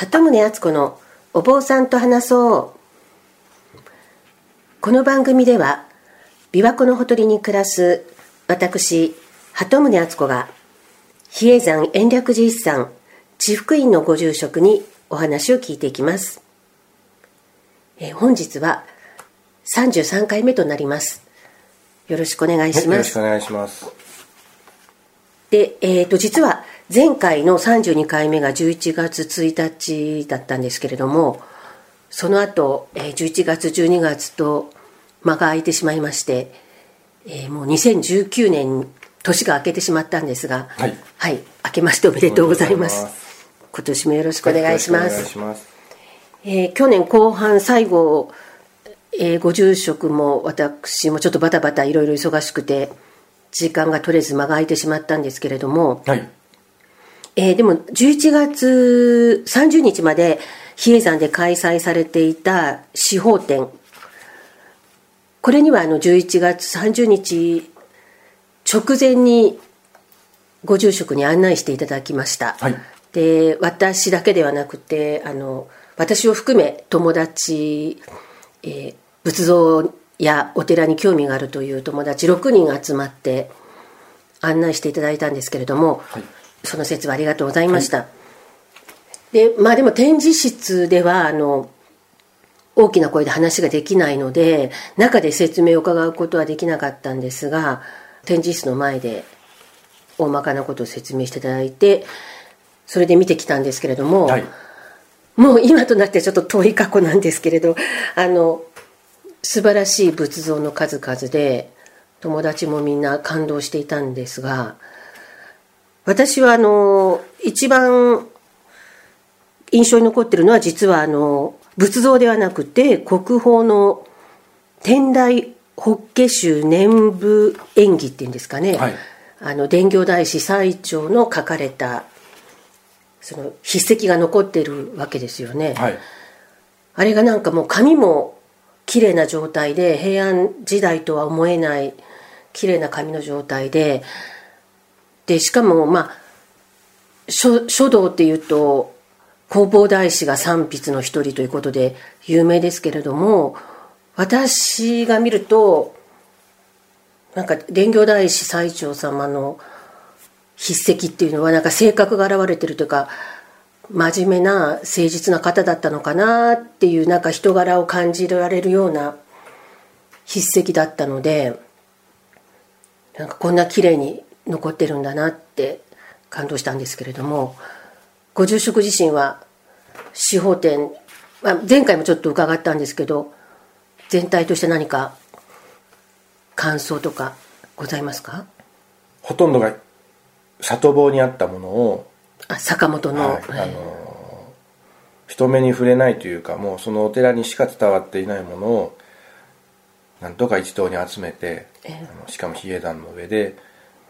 鳩宗敦子のお坊さんと話そう。この番組では琵琶湖のほとりに暮らす私鳩宗敦子が比叡山延暦寺一山地福院のご住職にお話を聞いていきます。え本日は33回目となります。よろしくお願いします、よろしくお願いします。で、えー、と実は前回の32回目が11月1日だったんですけれどもその後、えー、11月12月と間が空いてしまいまして、えー、もう2019年年が明けてしまったんですがはい、はい、明けましておめでとうございます。今年もよろしくお願いします,、えー、去年後半最後、えー、ご住職も私もちょっとバタバタいろいろ忙しくて時間が取れず間が空いてしまったんですけれども、はいえー、でも11月30日まで比叡山で開催されていた司法展。これにはあの11月30日直前にご住職に案内していただきました、はい、で私だけではなくてあの私を含め友達、えー、仏像やお寺に興味があるという友達6人集まって案内していただいたんですけれども、はいその説はありがとうございました、はい、でまあでも展示室ではあの大きな声で話ができないので中で説明を伺うことはできなかったんですが展示室の前で大まかなことを説明していただいてそれで見てきたんですけれども、はい、もう今となってちょっと遠い過去なんですけれどあの素晴らしい仏像の数々で友達もみんな感動していたんですが私はあの一番印象に残ってるのは実はあの仏像ではなくて国宝の天台法華宗念仏演技っていうんですかね、はい、あの伝教大師最長の書かれたその筆跡が残っているわけですよね、はい、あれがなんかもう紙も綺麗な状態で平安時代とは思えない綺麗な紙の状態ででしかもまあ書書道っていうと弘法大師が三筆の一人ということで有名ですけれども私が見るとなんか蓮華大師最澄様の筆跡っていうのはなんか性格が現れてるというか真面目な誠実な方だったのかなっていうなんか人柄を感じられるような筆跡だったのでなんかこんな綺麗に残ってるんだなって感動したんですけれどもご住職自身は司法展、まあ、前回もちょっと伺ったんですけど全体として何か感想とかございますか？ほとんどが里坊にあったものをあ坂本の、はい、あの人目に触れないというかもうそのお寺にしか伝わっていないものをなんとか一堂に集めて、えー、しかも比叡山の上で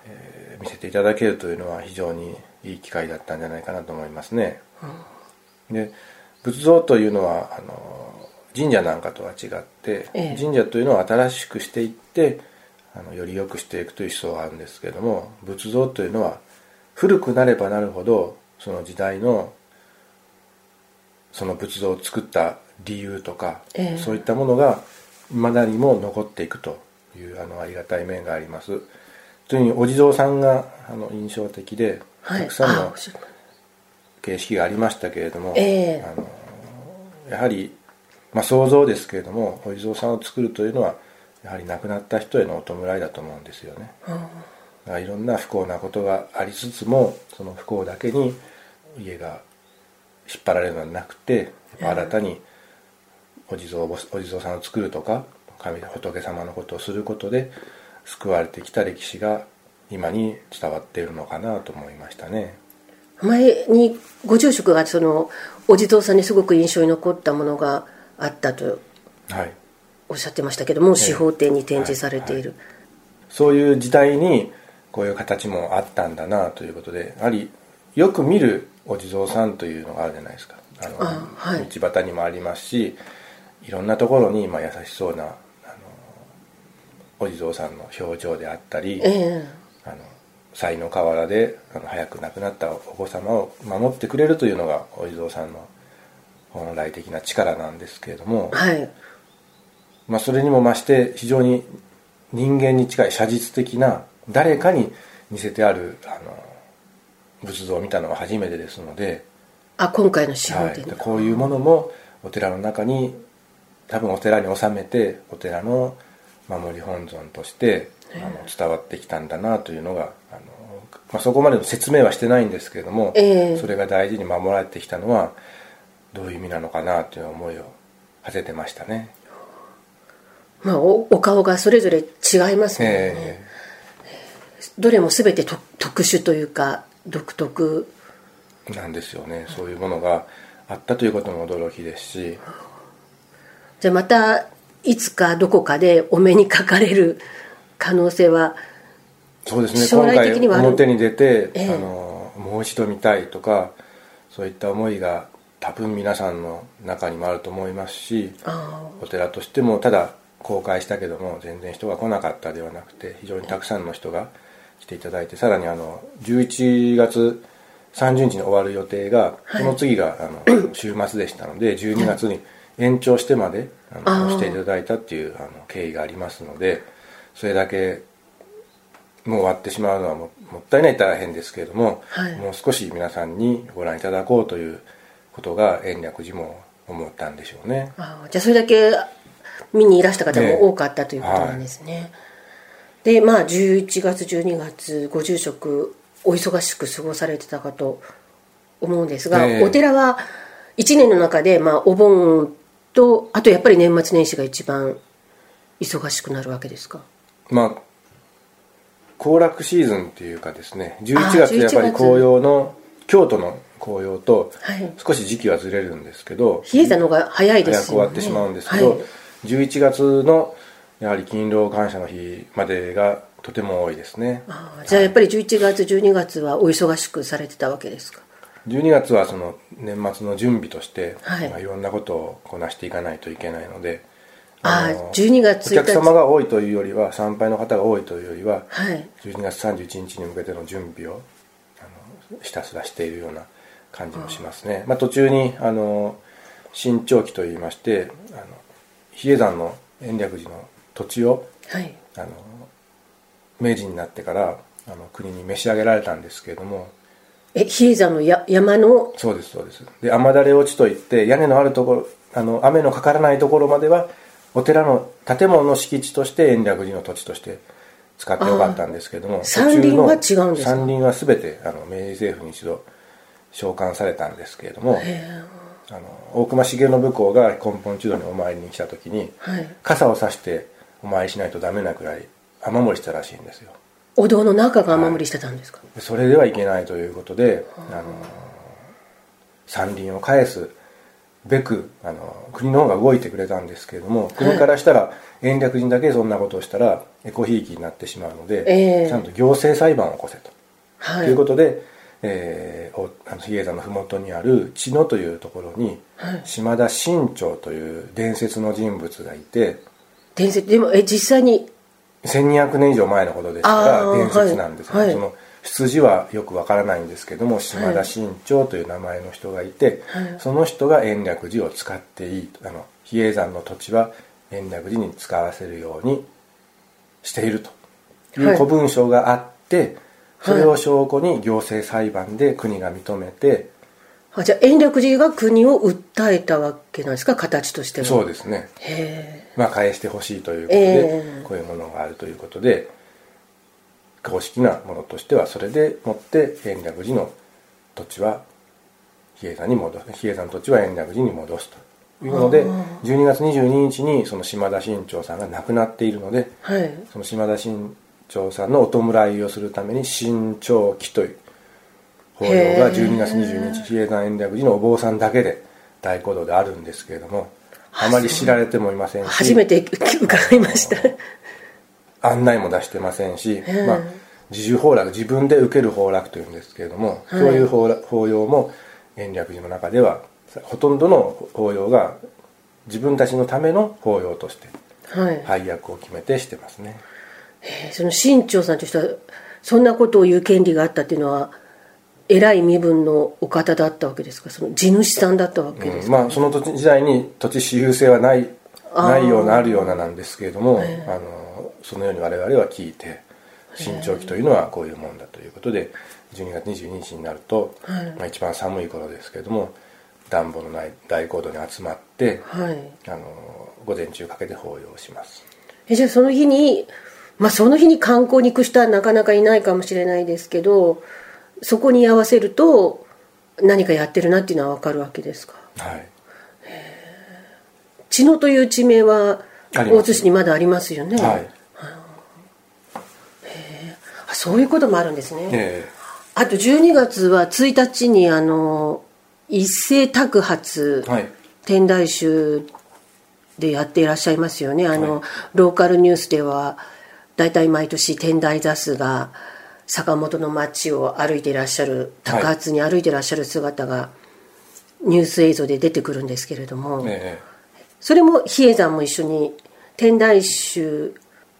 えー、見せていただけるというのは非常にいい機会だったんじゃないかなと思いますね。うん、で仏像というのはあの神社なんかとは違って、ええ、神社というのは新しくしていってあのより良くしていくという思想があるんですけれども仏像というのは古くなればなるほどその時代のその仏像を作った理由とか、え、そういったものが未だにも残っていくというあのありがたい面があります。特にお地蔵さんがあの印象的で、はい、たくさんの形式がありましたけれども、えー、あのやはり、まあ、想像ですけれどもお地蔵さんを作るというのはやはり亡くなった人へのお弔いだと思うんですよね。うん、いろんな不幸なことがありつつもその不幸だけに家が引っ張られるのではなくて新たにお地蔵お地蔵さんを作るとか神仏様のことをすることで救われてきた歴史が今に伝わっているのかなと思いましたね。前にご住職がそのお地蔵さんにすごく印象に残ったものがあったとおっしゃってましたけども、はい、司法展に展示されている、はいはい、そういう時代にこういう形もあったんだなということでやはりよく見るお地蔵さんというのがあるじゃないですか。あのはい、道端にもありますしいろんなところにま優しそうなお地蔵さんの表情であったり、えー、あの才の河原であの早く亡くなったお子様を守ってくれるというのがお地蔵さんの本来的な力なんですけれども、はい。まあ、それにも増して非常に人間に近い写実的な誰かに似せてあるあの仏像を見たのは初めてですので、あ今回の資はい。本展、こういうものもお寺の中に多分お寺に収めてお寺の守り本尊としてあの伝わってきたんだなというのがあの、まあ、そこまでの説明はしてないんですけれども、ええ。それが大事に守られてきたのはどういう意味なのかなという思いを馳せてましたね。まあ、おお顔がそれぞれ違いますもんね、えどれも全てと特殊というか独特。えなんですよね。そういうものがあったということも驚きですし。じゃあまたいつかどこかでお目にかかれる可能性はそうですね。将来的にはある。表に出て、ええ。あのもう一度見たいとかそういった思いが多分皆さんの中にもあると思いますしあお寺としてもただ公開したけども全然人が来なかったではなくて非常にたくさんの人が来ていただいてさらにあの11月30日に終わる予定が、その次があの週末でしたので12月に延長してまであのしていただいたっていうあの経緯がありますのでそれだけもう終わってしまうのはももったいないと大変ですけれども、はい。もう少し皆さんにご覧いただこうということが延暦寺も思ったんでしょうね。あじゃあそれだけ見にいらした方も多かったということなんですね、でまあ11月12月ご住職お忙しく過ごされてたかと思うんですが、ええ。お寺は1年の中で、まあ、お盆とあとやっぱり年末年始が一番忙しくなるわけですか？まあ行楽シーズンっていうかですね11あ月。やっぱり11月紅葉の京都の紅葉とはい。少し時期はずれるんですけど、比叡山の方が早いで早くすよね。終わってしまうんですけど、はい。11月のやはり勤労感謝の日までがとても多いですね。あじゃあやっぱり11月12月はお忙しくされてたわけですか？12月はその年末の準備として、はい。まあ、いろんなことをこなしていかないといけないのであの12月お客様が多いというよりは参拝の方が多いというよりははい。12月31日に向けての準備をあのひたすらしているような感じもしますね、まあ、途中にあの新長期といいましてあの比叡山の延暦寺の土地をはい。あの明治になってからあの国に召し上げられたんですけれどもえ比叡山のや山の？そうですそうです。で雨だれ落ちといって屋根のあるところあの雨のかからないところまではお寺の建物の敷地として延暦寺の土地として使ってよかったんですけれども山林は違うんですか？山林は全てあの明治政府に一度召喚されたんですけれどもあの大隈重信公が根本中道にお参りに来た時に、はい。傘を差してお参りしないとダメなくらい雨漏りしたらしいんですよお堂の中が雨漏りしてたんですか、でそれではいけないということで、あ。の山林を返すべくあの国の方が動いてくれたんですけれども国からしたら延暦寺だけそんなことをしたらエコひいきになってしまうので、ええ。ちゃんと行政裁判を起こせと。はい。ということで、えーおあの比叡山の麓にある茅野というところに、はい。島田新長という伝説の人物がいて伝説でもえ実際に1200年以上前のことですから伝説なんですね、はいはい。その出自はよくわからないんですけども島田新長という名前の人がいて、はい。その人が延暦寺を使っていいとあの比叡山の土地は延暦寺に使わせるようにしていると。いはい。う古文書があって、それを証拠に行政裁判で国が認めて、あじゃあ延暦寺が国を訴えたわけなんですか？形としては。そうですね。へまあ、返してほしいということで、ええ。こういうものがあるということで公式なものとしてはそれでもって延暦寺の土地は比叡山に戻す比叡山の土地は延暦寺に戻すというので12月22日にその島田新長さんが亡くなっているのでえはい。その島田新長さんのお弔いをするために新長期という法要が12月22日比叡山延暦寺のお坊さんだけで大講堂であるんですけれどもあまり知られてもいませんし初めて伺いました。案内も出してませんし、えまあ、自主崩落自分で受ける崩落というんですけれども、はい。そういう法法要も延暦寺の中ではほとんどの法要が自分たちのための法要としてはい、配役を決めてしてますね。えー。その新潮さんとしてはそんなことを言う権利があったっていうのは偉い身分のお方だったわけですか？その地主さんだったわけですか、うん、まあ、その土地時代に土地私有制はないないようなあるようななんですけれども、えー、あのそのように我々は聞いて新潮期というのはこういうもんだということで12月22日になると、はい、まあ、一番寒い頃ですけれども暖房のない大高度に集まって、はい、あの午前中かけて法要します。えじゃあその日にまあその日に観光に行く人はなかなかいないかもしれないですけどそこに合わせると何かやってるなっていうのは分かるわけですか？はい。茅野という地名は大津市にまだありますよね。はい。あそういうこともあるんですね。あと12月は1日にあの一斉托発、はい、天台宗でやっていらっしゃいますよね。あの、はい、ローカルニュースでは大体毎年天台座スが坂本の街を歩いていらっしゃる高発に歩いていらっしゃる姿がニュース映像で出てくるんですけれども、えそれも比叡山も一緒に天台宗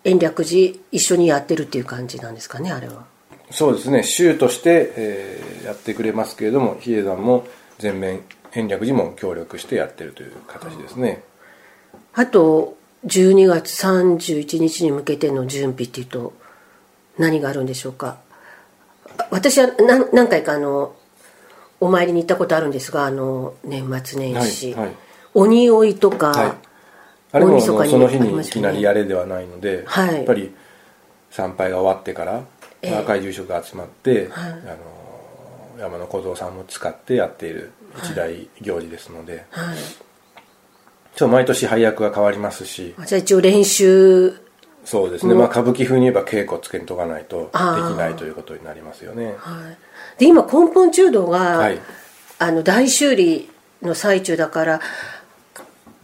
延暦寺一緒にやってるっていう感じなんですかねあれは。そうですね。宗として、えー、やってくれますけれども比叡山も全面延暦寺も協力してやってるという形ですね、あと12月31日に向けての準備っていうと何があるんでしょうか？私は何何回かあのお参りに行ったことあるんですがあの年末年始、はいはい、鬼追いとか、はい、あれもその日にいきなりやれではないので、はい、やっぱり参拝が終わってから、えー、赤い住職が集まって、はい、あの山の小僧さんも使ってやっている一大行事ですので、はい、毎年配役が変わりますしじゃあ一応練習そうですね、まあ、歌舞伎風に言えば稽古つけんとかないとできないということになりますよね、はい、で今根本中道が、はい、あの大修理の最中だから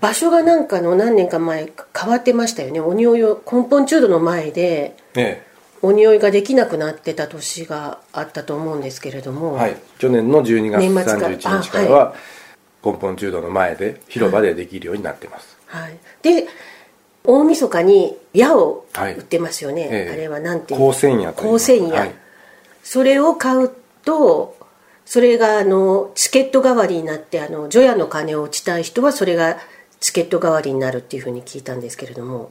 場所がなんかの何年か前変わってましたよね。鬼追いを根本中道の前で、ええ、鬼追いができなくなってた年があったと思うんですけれども、はい、去年の12月31日からは根本中道の前で広場でできるようになってます、はい、で大晦日に矢を売ってますよね、はい。えあれはなんていう光線矢光線矢、はい、それを買うとそれがあのチケット代わりになってあの除夜の鐘を打ちたい人はそれがチケット代わりになるっていうふうに聞いたんですけれども。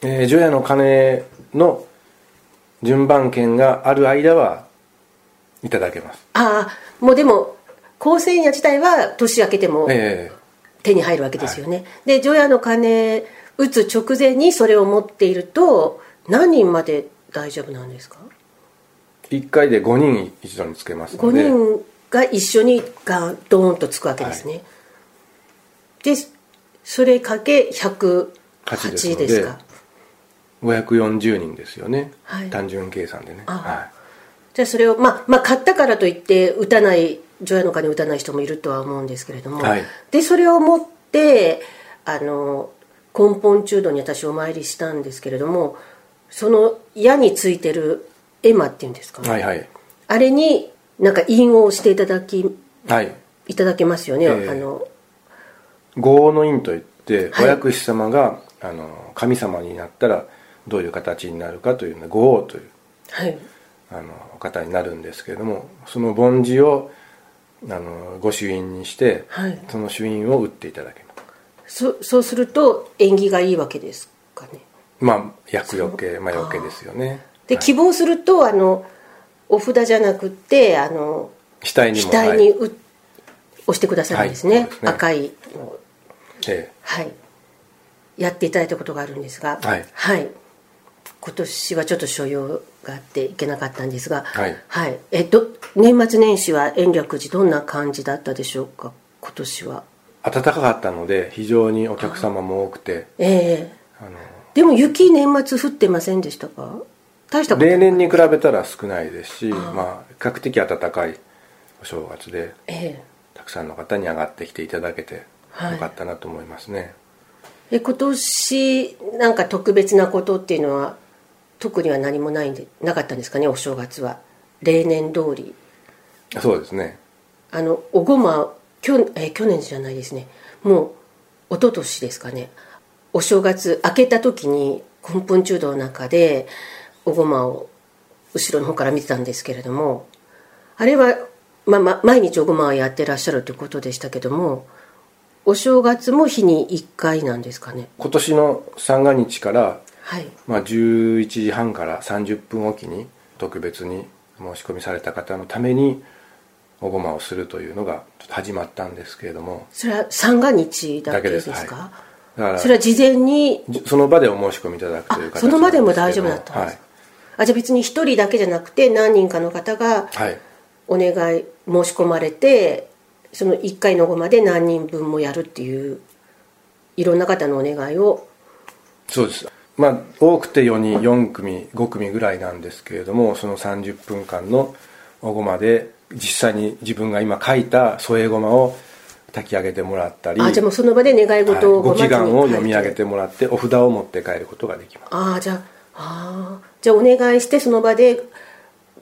えー、除夜の鐘の順番券がある間はいただけます。ああもうでも光線屋自体は年明けても手に入るわけですよね、えーはい、で除夜の鐘打つ直前にそれを持っていると何人まで大丈夫なんですか？1回で5人一度につけますので。5人が一緒にガドーンとつくわけですね、はい、でそれかけ108ですか？540人ですよね、はい、単純計算でね、はい、じゃあそれを、まあ、まあ買ったからといって打たない除夜の鐘打たない人もいるとは思うんですけれども、はい、でそれを持ってあの根本中道に私お参りしたんですけれどもその矢についてる絵馬っていうんですか、はいはい、あれになんか印をしていただき、はい、いただけますよね、えー、あの業の印といってお薬師様が、あの神様になったらどういう形になるかというの王という、はい、あの方になるんですけれどもその梵字をあの御朱印にして、はい、その朱印を打っていただけますそそうすると縁起がいいわけですかね。まあ厄除け魔除けですよね。で、はい、希望するとあのお札じゃなくてあの額にも額に、はい、押してくださるんですね,、はい、赤いの、ええ、はい。やっていただいたことがあるんですが。はい、はい今年はちょっと所用があっていけなかったんですが、はい、はい、えっと年末年始は延暦寺どんな感じだったでしょうか？今年は。暖かかったので非常にお客様も多くて。ええ。ー、あのでも雪年末降ってませんでしたか？大した例年に比べたら少ないですしまあ比較的暖かいお正月で、えー、たくさんの方に上がってきていただけてよかったなと思いますね、はい、え今年なんか特別なことっていうのは特には何もないんでなかったんですかねお正月は。例年通り。そうですね。あのおごま去え去年じゃないですね。もう一昨年ですかね。お正月明けた時に根本中道の中でおごまを後ろの方から見てたんですけれどもあれは、まあまあ、毎日おごまはやってらっしゃるということでしたけどもお正月も日に1回なんですかね。今年の三が日から、はい。まあ、11時半から30分おきに特別に申し込みされた方のためにおごまをするというのがちょっと始まったんですけれども。それは三が日だけですか？はい。だからそれは事前に？じその場でお申し込みいただくという形あその場でも大丈夫だったんです、あじゃあ別に一人だけじゃなくて何人かの方がはい、はい、お願い申し込まれてその1回のごまで何人分もやるっていういろんな方のお願いをそうですまあ多くて4人4組5組ぐらいなんですけれどもその30分間のおごまで実際に自分が今書いた添えごまを炊き上げてもらったりあじゃあもうその場で願い事をはいご祈願を読み上げててもらってお札を持って帰ることができます。ああじゃああー。じゃあお願いしてその場で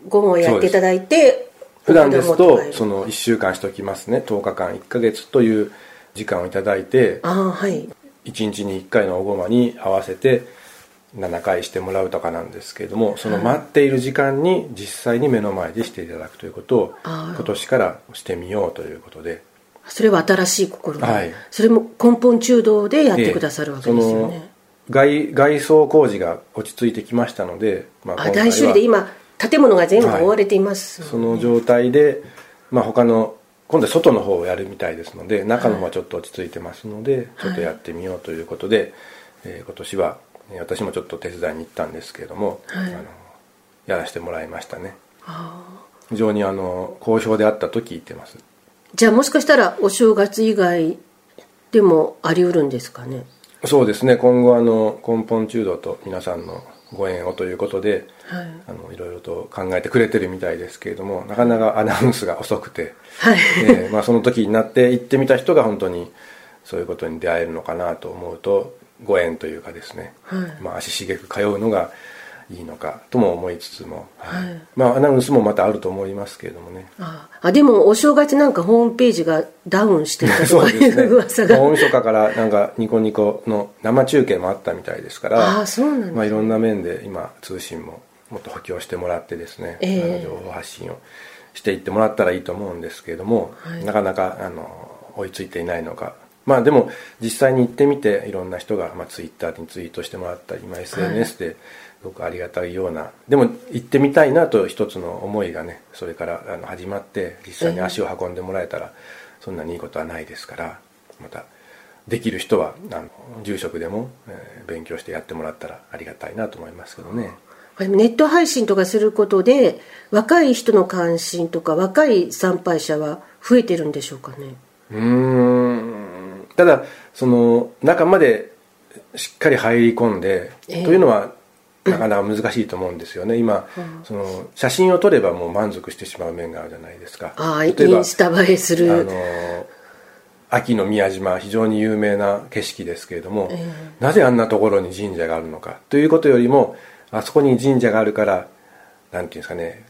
ごまをやっていただいて普段ですとその1週間しときますね。10日間1ヶ月という時間をいただいてああはい。1日に1回のおごまに合わせて7回してもらうとかなんですけれどもその待っている時間に実際に目の前でしていただくということを今年からしてみようということで。それは新しい試み、はい。それも根本中道でやってくださるわけですよね、外外装工事が落ち着いてきましたので、まあ、あ大修理で今建物が全部はい覆われています、その状態で、まあ、他の今度は外の方をやるみたいですので中の方はちょっと落ち着いてますので、ちょっとやってみようということで、えー今年はえー私もちょっと手伝いに行ったんですけれども、はい。あのやらせてもらいましたね。あ非常にあの好評であったと聞いてます。じゃあもしかしたらお正月以外でもあり得るんですかね？そうですね。今後あの根本中道と皆さんのご縁をということで、はい。あのいろいろと考えてくれてるみたいですけれどもなかなかアナウンスが遅くて、はい。えーまあ、その時になって行ってみた人が本当にそういうことに出会えるのかなと思うとご縁というかですね、はい。まあ、足しげく通うのがいいのかとも思いつつも、はい。はい。まあ、アナウンスもまたあると思いますけれどもね。ああでもお正月なんかホームページがダウンしてたとかい そうね。う噂が。大晦日からなんかニコニコの生中継もあったみたいですからああそうなんですね。まあ、いろんな面で今通信ももっと補強してもらってですね、ええ。あの情報発信をしていってもらったらいいと思うんですけれども、はい。なかなかあの追いついていないのかまあでも実際に行ってみていろんな人が、まあ、ツイッターにツイートしてもらったり、まあ、SNS ですごくありがたいような、でも行ってみたいなと一つの思いがねそれからあの始まって実際に足を運んでもらえたら、そんなにいいことはないですからまたできる人はあの住職でも、えー勉強してやってもらったらありがたいなと思いますけどね。ネット配信とかすることで若い人の関心とか若い参拝者は増えてるんでしょうかね。うーんただその中までしっかり入り込んで、ええ。というのはなかなか難しいと思うんですよね。今、その写真を撮ればもう満足してしまう面があるじゃないですか。ああインスタ映えすあるの秋の宮島非常に有名な景色ですけれども、えなぜあんなところに神社があるのか。ということよりもあそこに神社があるからなんていうんですかね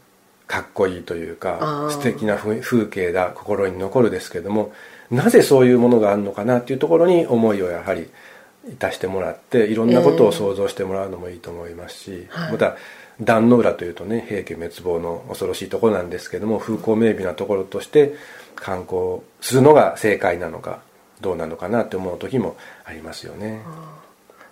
かっこいいというかあー素敵な風風景だ心に残るですけどもなぜそういうものがあるのかなっていうところに思いをやはりいたしてもらっていろんなことを想像してもらうのもいいと思いますし、はい。また壇の浦というとね平家滅亡の恐ろしいところなんですけども風光明媚なところとして観光するのが正解なのかどうなのかなって思う時もありますよね。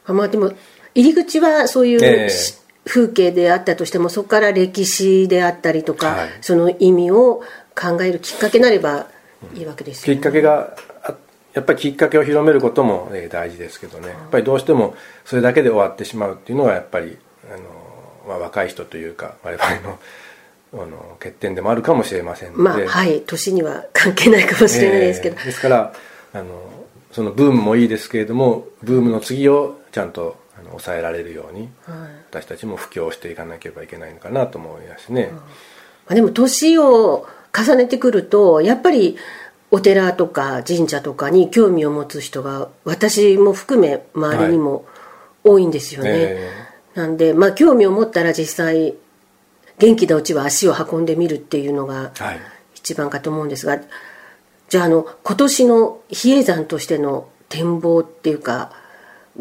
あまあでも入り口はそういう、ええ。し風景であったとしてもそこから歴史であったりとか、はい。その意味を考えるきっかけになればいいわけですよねきっかけがあやっぱりきっかけを広めることもえー大事ですけどね。やっぱりどうしてもそれだけで終わってしまうっていうのがやっぱりあの、まあ、若い人というか我々の あの欠点でもあるかもしれませんので、まあはい。年には 関係ないかもしれないですけど、えーですからあのそのブームもいいですけれどもブームの次をちゃんとあの抑えられるようにはい。私たちも布教していかなければいけないのかなと思いますね、まあでも年を重ねてくるとやっぱりお寺とか神社とかに興味を持つ人が私も含め周りにも多いんですよね、えなんでまあ興味を持ったら実際元気なうちは足を運んでみるっていうのがーはい。一番かと思うんですがじゃああの今年の比叡山としての展望っていうか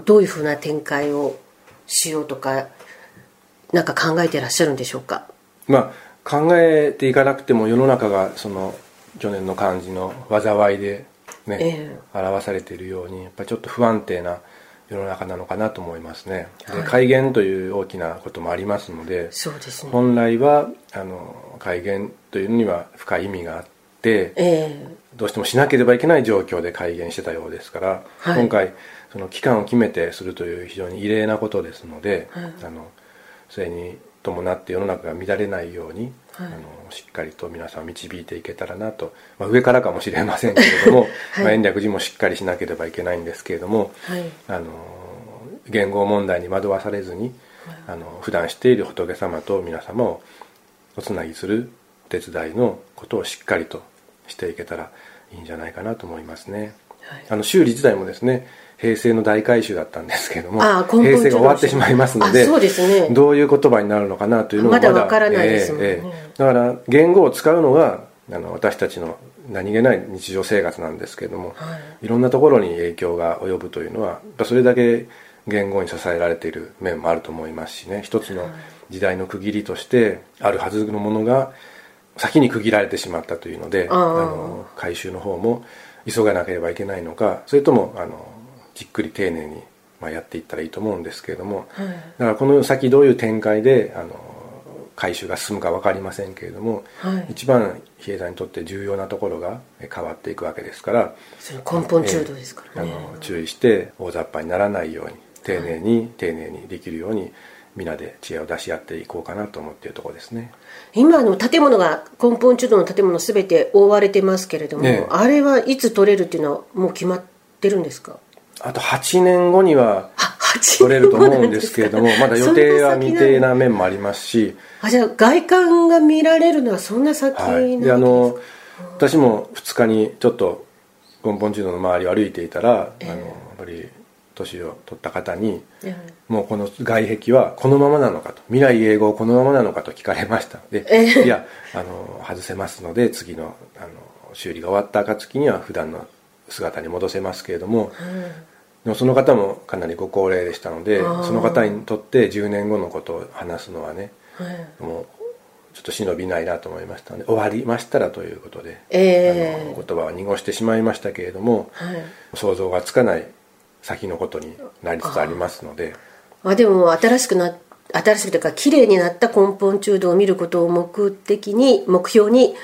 どういうふうな展開をしようとかなんか考えてらっしゃるんでしょうか？まあ考えていかなくても世の中がその去年の漢字の災いでね、えー、表されているようにやっぱりちょっと不安定な世の中なのかなと思いますね、はい、で改元という大きなこともありますのでそうです、ね、本来はあの改元というのには深い意味があって、えー、どうしてもしなければいけない状況で改元してたようですから、はい、今回その期間を決めてするという非常に異例なことですので、はい、あのそれに伴って世の中が乱れないように、はい、あのしっかりと皆さん導いていけたらなと、まあ、上からかもしれませんけれども、はい、まあ、延暦寺もしっかりしなければいけないんですけれども、はい、あの言語問題に惑わされずに、あの普段している仏様と皆様をおつなぎする手伝いのことをしっかりとしていけたらいいんじゃないかなと思いますね。あの修理自体もですね平成の大改修だったんですけれども平成が終わってしまいますのでそうですね、どういう言葉になるのかなというのもまだわからないですもんね、えーえー、だから言語を使うのがあの私たちの何気ない日常生活なんですけれども、はい、いろんなところに影響が及ぶというのはそれだけ言語に支えられている面もあると思いますしね。一つの時代の区切りとしてあるはずのものが先に区切られてしまったというのであの回収の方も急がなければいけないのかそれともあのじっくり丁寧に、まあ、やっていったらいいと思うんですけれども、はい、だからこの先どういう展開であの回収が進むか分かりませんけれども、はい、一番比叡山にとって重要なところが変わっていくわけですから根本中度ですからね、えー、あの注意して大雑把にならないように丁寧に、はい、丁寧にできるように皆で知恵を出し合っていこうかなと思っているところですね。今の建物が根本中度の建物すべて覆われてますけれども、ね、あれはいつ取れるっていうのはもう決まってるんですか？あと8年後には取れると思うんですけれどもまだ予定は未定な面もありますし。あじゃあ外観が見られるのはそんな先なんですか、はい、であの私も2日にちょっと根本中度の周りを歩いていたら、えー、あのやっぱり年を取った方に、えー、もうこの外壁はこのままなのかと未来永劫このままなのかと聞かれました。で、えー、いやあの外せますので次のあの修理が終わった暁には普段の姿に戻せますけれども、でもその方もかなりご高齢でしたのでその方にとって10年後のことを話すのはね、はい、もうちょっと忍びないなと思いましたので終わりましたらということで、えー、あの言葉は濁してしまいましたけれども、はい、想像がつかない先のことになりつつありますので。あでも新しくな新しくというか綺麗になった根本中度を見ることを目的に目標に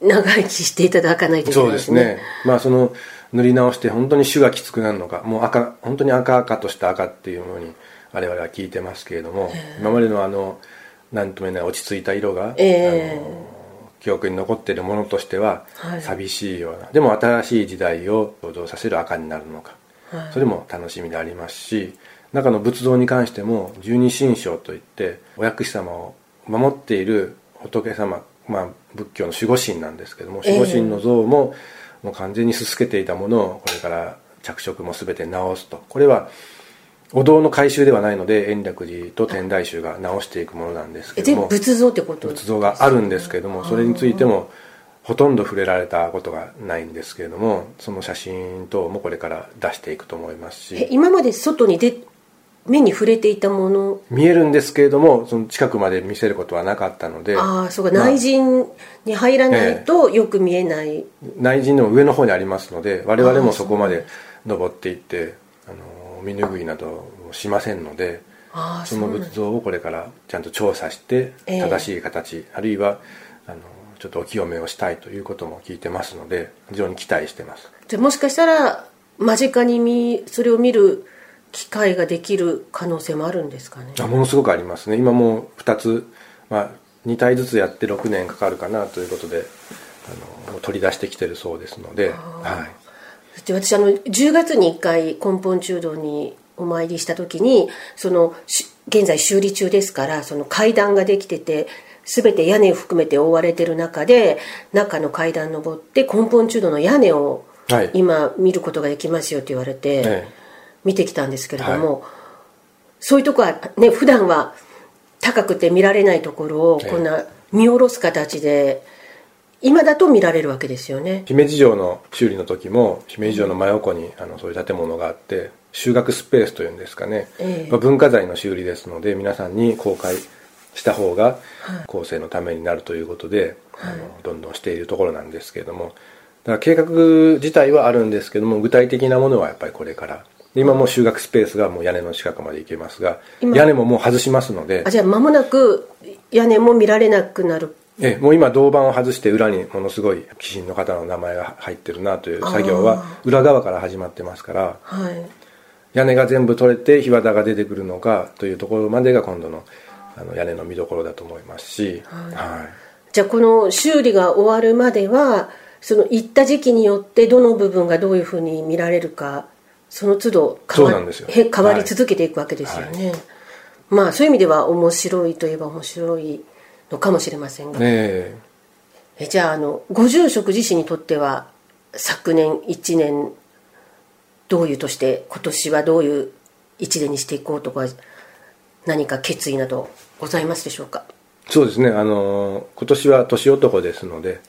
長生きしていただかないといけないですね。そうですね。まあその塗り直して本当に種がきつくなるのか。もう赤本当に赤々とした赤っていうのに我々は聞いてますけれども今までのあの何とも言えない落ち着いた色が、えー、あの記憶に残っているものとしては寂しいような、はい、でも新しい時代を想像させる赤になるのか、はい、それも楽しみでありますし中の仏像に関しても十二神将といってお薬師様を守っている仏様まあ仏教の守護神なんですけども守護神の像も、えーもう完全にすすけていたものをこれから着色も全て直すと。これはお堂の改修ではないので延暦寺と天台宗が直していくものなんですけども。仏像ってこと？仏像があるんですけどもそれについてもほとんど触れられたことがないんですけれどもその写真等もこれから出していくと思いますし。今まで外に出目に触れていたもの。見えるんですけれどもその近くまで見せることはなかったのでああそうか、まあ、内陣に入らないとよく見えない、え内陣の上の方にありますので我々もそこまで登っていってあの見拭いなどしませんのでその仏像をこれからちゃんと調査して正しい形、えー、あるいはあのちょっとお清めをしたいということも聞いてますので非常に期待してます。じゃあもしかしたら間近に見それを見る機会ができる可能性もあるんですかね？あものすごくありますね。今もう2つ、まあ、2体ずつやって6年かかるかなということであの取り出してきてるそうですので、はい、そ私あの10月に1回根本中道にお参りした時にその現在修理中ですからその階段ができてて全て屋根を含めて覆われてる中で中の階段登って根本中道の屋根を今見ることができますよって言われて、はい見てきたんですけれども、はい、そういうとこはね普段は高くて見られないところをこんな見下ろす形で今だと見られるわけですよね。姫路城の修理の時も姫路城の真横にあのそういう建物があって修学スペースというんですかね、えー、文化財の修理ですので皆さんに公開した方が後世のためになるということで、はい、あのどんどんしているところなんですけれども。だから計画自体はあるんですけども具体的なものはやっぱりこれから今もう修学スペースがもう屋根の近くまで行けますが屋根ももう外しますので。あじゃあ間もなく屋根も見られなくなる。えもう今銅板を外して裏にものすごい鬼神の方の名前が入ってるなという作業は裏側から始まってますから、はい、屋根が全部取れて日肌が出てくるのかというところまでが今度のあの屋根の見どころだと思いますし、はい。はい、じゃあこの修理が終わるまではその行った時期によってどの部分がどういうふうに見られるかその都度変わ変わり続けていくわけですよね、まあそういう意味では面白いといえば面白いのかもしれませんが、ね、え。じゃああのご住職自身にとっては昨年1年どういうとして今年はどういう一年にしていこうとか何か決意などございますでしょうか？そうですね。あの今年は年男ですので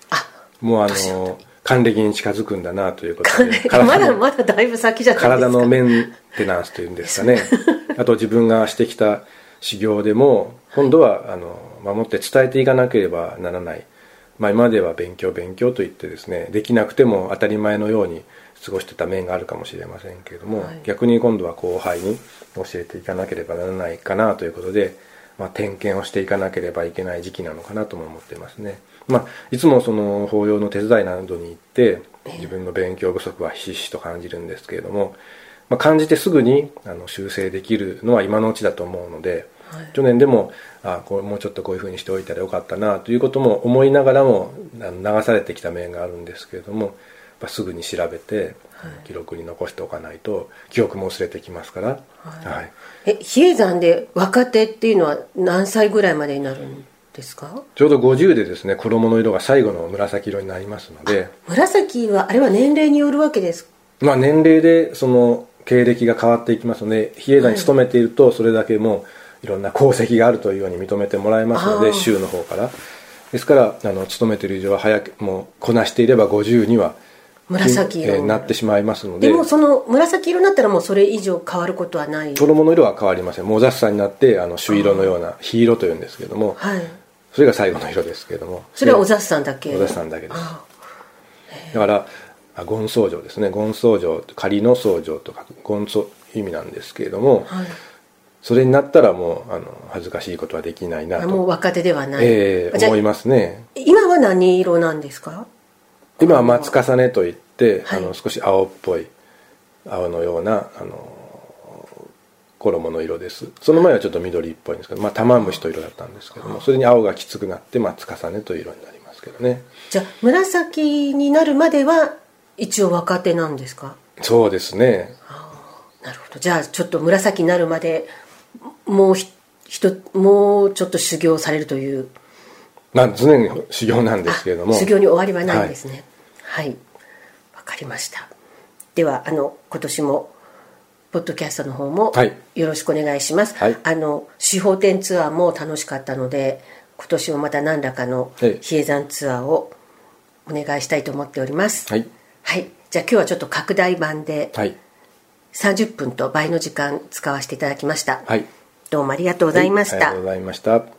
もうあの還暦に近づくんだなということで まだまだだいぶ先じゃないですか。体のメンテナンスというんですかね。あと自分がしてきた修行でも今度はあの守って伝えていかなければならない、まあ、今までは勉強勉強と言ってですねできなくても当たり前のように過ごしてた面があるかもしれませんけれども、はい、逆に今度は後輩に教えていかなければならないかなということで、まあ、点検をしていかなければいけない時期なのかなとも思っていますね、まあ、いつもその法要の手伝いなどに行って自分の勉強不足はひしひしと感じるんですけれども、まあ、感じてすぐにあの修正できるのは今のうちだと思うので、はい、去年でもあこうもうちょっとこういうふうにしておいたらよかったなということも思いながらも流されてきた面があるんですけれどもすぐに調べて記録に残しておかないと記憶も薄れてきますから、はい。はい、え比叡山で若手っていうのは何歳ぐらいまでになるんですか？ちょうど50でですね衣の色が最後の紫色になりますので。紫はあれは年齢によるわけですまあ年齢でその経歴が変わっていきますので比叡山に勤めているとそれだけもういろんな功績があるというように認めてもらえますので州の方から。ですからあの勤めている以上は早くもうこなしていれば50には紫色。になってしまいますので。でもその紫色になったらもうそれ以上変わることはない。衣の色は変わりません。もう雑さになってあの朱色のような火色というんですけども、はい、それが最後の色ですけども。それはお雑さんだけ？お雑さんだけです。だから権僧正ですね。権僧正仮の僧正とか権僧意味なんですけれども、はい、それになったらもうあの恥ずかしいことはできないなと。もう若手ではない、えー、思いますね。今は何色なんですか？今は松重ねといって、はい、あの少し青っぽい青のようなあの衣の色です。その前はちょっと緑っぽいんですけど、まあ、玉虫と色だったんですけどもそれに青がきつくなって松重ねという色になりますけどね。じゃあ紫になるまでは一応若手なんですか？そうですね。なるほど。じゃあちょっと紫になるまでもうひともうちょっと修行されるという。まあ、常に修行なんですけれども。修行に終わりはないんですね。はい。わ、はい、かりました。ではあの今年もポッドキャストの方もよろしくお願いします、はい、あの司法展ツアーも楽しかったので今年もまた何らかの比叡山ツアーをお願いしたいと思っております。はい、はい、じゃあ今日はちょっと拡大版で30分と倍の時間使わせていただきました、はい、どうもありがとうございました、ありがとうございました